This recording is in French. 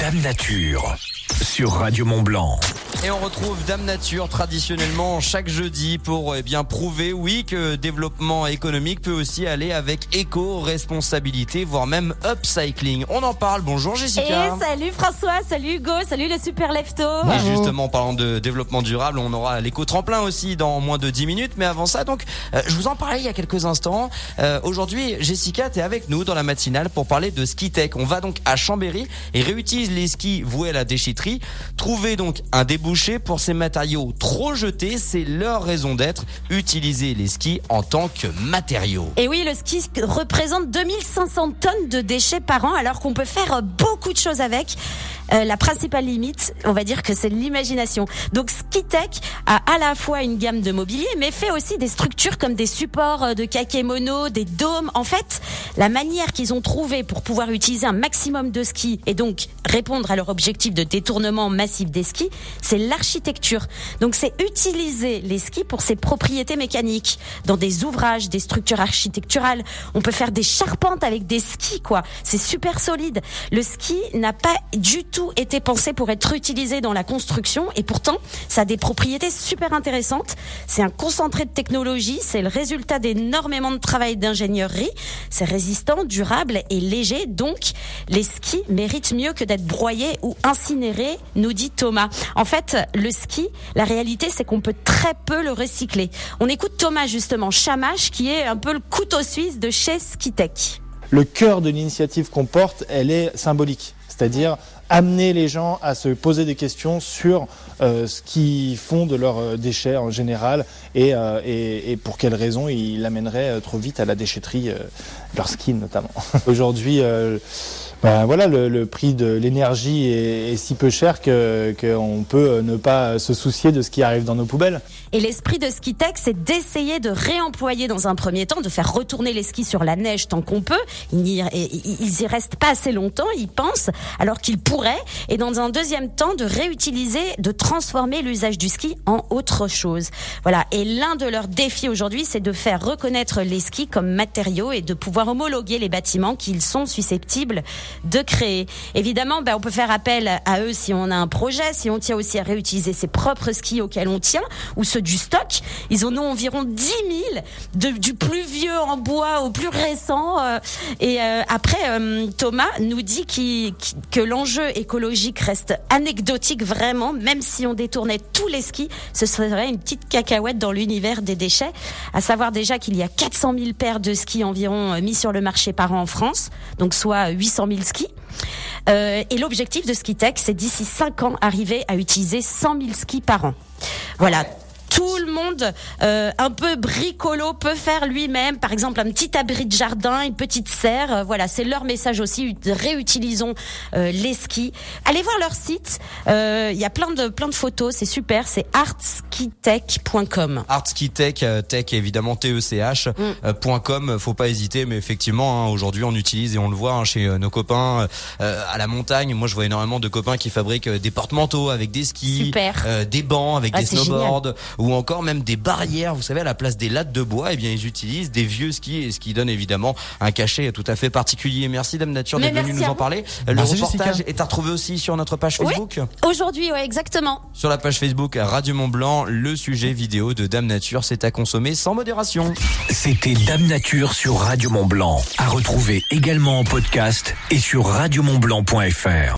Dame Nature sur Radio Mont Blanc. Et on retrouve Dame Nature traditionnellement chaque jeudi pour eh bien prouver, oui, que développement économique peut aussi aller avec éco-responsabilité, voire même upcycling. On en parle. Bonjour Jessica. Et salut François, salut Hugo, salut le super lefto. Et justement, en parlant de développement durable, on aura l'éco-tremplin aussi dans moins de 10 minutes. Mais avant ça, donc, euh, je vous en parlais il y a quelques instants. Euh, Aujourd'hui, Jessica, tu es avec nous dans la matinale pour parler de ski tech. On va donc à Chambéry et réutilise les skis voués à la déchetterie. Trouver donc un pour ces matériaux trop jetés, c'est leur raison d'être. Utiliser les skis en tant que matériaux. Et oui, le ski représente 2500 tonnes de déchets par an, alors qu'on peut faire beaucoup de choses avec. Euh, la principale limite, on va dire que c'est l'imagination. Donc Skitech a à la fois une gamme de mobilier, mais fait aussi des structures comme des supports euh, de kakémono, des dômes. En fait, la manière qu'ils ont trouvé pour pouvoir utiliser un maximum de skis et donc répondre à leur objectif de détournement massif des skis, c'est l'architecture. Donc c'est utiliser les skis pour ses propriétés mécaniques dans des ouvrages, des structures architecturales. On peut faire des charpentes avec des skis, quoi. C'est super solide. Le ski n'a pas du tout été pensé pour être utilisé dans la construction et pourtant ça a des propriétés super intéressantes. C'est un concentré de technologie, c'est le résultat d'énormément de travail d'ingénierie. C'est résistant, durable et léger, donc les skis méritent mieux que d'être broyés ou incinérés, nous dit Thomas. En fait, le ski, la réalité c'est qu'on peut très peu le recycler. On écoute Thomas justement, Chamache, qui est un peu le couteau suisse de chez Skitech. Le cœur de l'initiative qu'on porte, elle est symbolique, c'est-à-dire amener les gens à se poser des questions sur euh, ce qu'ils font de leurs euh, déchets en général et, euh, et, et pour quelles raisons ils l'amèneraient trop vite à la déchetterie, leur ski notamment. Aujourd'hui, ben voilà, le, le, prix de l'énergie est, est, si peu cher que qu'on peut ne pas se soucier de ce qui arrive dans nos poubelles. Et l'esprit de Skitech, c'est d'essayer de réemployer dans un premier temps, de faire retourner les skis sur la neige tant qu'on peut. Ils y, ils y restent pas assez longtemps, ils pensent, alors qu'ils pourraient. Et dans un deuxième temps, de réutiliser, de transformer l'usage du ski en autre chose. Voilà. Et l'un de leurs défis aujourd'hui, c'est de faire reconnaître les skis comme matériaux et de pouvoir homologuer les bâtiments qu'ils sont susceptibles de créer. Évidemment, ben, on peut faire appel à eux si on a un projet, si on tient aussi à réutiliser ses propres skis auxquels on tient, ou ceux du stock. Ils en ont environ 10 000, de, du plus vieux en bois au plus récent. Euh, et euh, après, euh, Thomas nous dit qu que l'enjeu écologique reste anecdotique vraiment, même si on détournait tous les skis, ce serait une petite cacahuète dans l'univers des déchets. À savoir déjà qu'il y a 400 000 paires de skis environ mis sur le marché par an en France, donc soit 800 000 skis. Euh, et l'objectif de Skitech, c'est d'ici 5 ans arriver à utiliser 100 000 skis par an. Voilà monde euh, un peu bricolo peut faire lui-même. Par exemple, un petit abri de jardin, une petite serre. Euh, voilà, c'est leur message aussi. Réutilisons euh, les skis. Allez voir leur site. Il y a plein de plein de photos. C'est super. C'est artskitech.com. Artskitech, tech évidemment T E C H .com. Faut pas hésiter, mais effectivement, hein, aujourd'hui, on utilise et on le voit hein, chez nos copains à la montagne. Moi, je vois énormément de copains qui fabriquent des porte-manteaux avec des skis, des bancs avec des snowboards ou encore même des barrières. Vous savez, à la place des lattes de bois, eh bien, ils utilisent des vieux skis et ce qui donne évidemment un cachet tout à fait particulier. Merci Dame Nature d'être venue nous en parler. Le reportage est à retrouver aussi sur notre page Facebook. Aujourd'hui, ouais, exactement. Sur la page Facebook Radio Mont Blanc, le sujet vidéo de Dame Nature, c'est à consommer sans modération. C'était Dame Nature sur Radio Mont Blanc, à retrouver également en podcast et sur radiomontblanc.fr.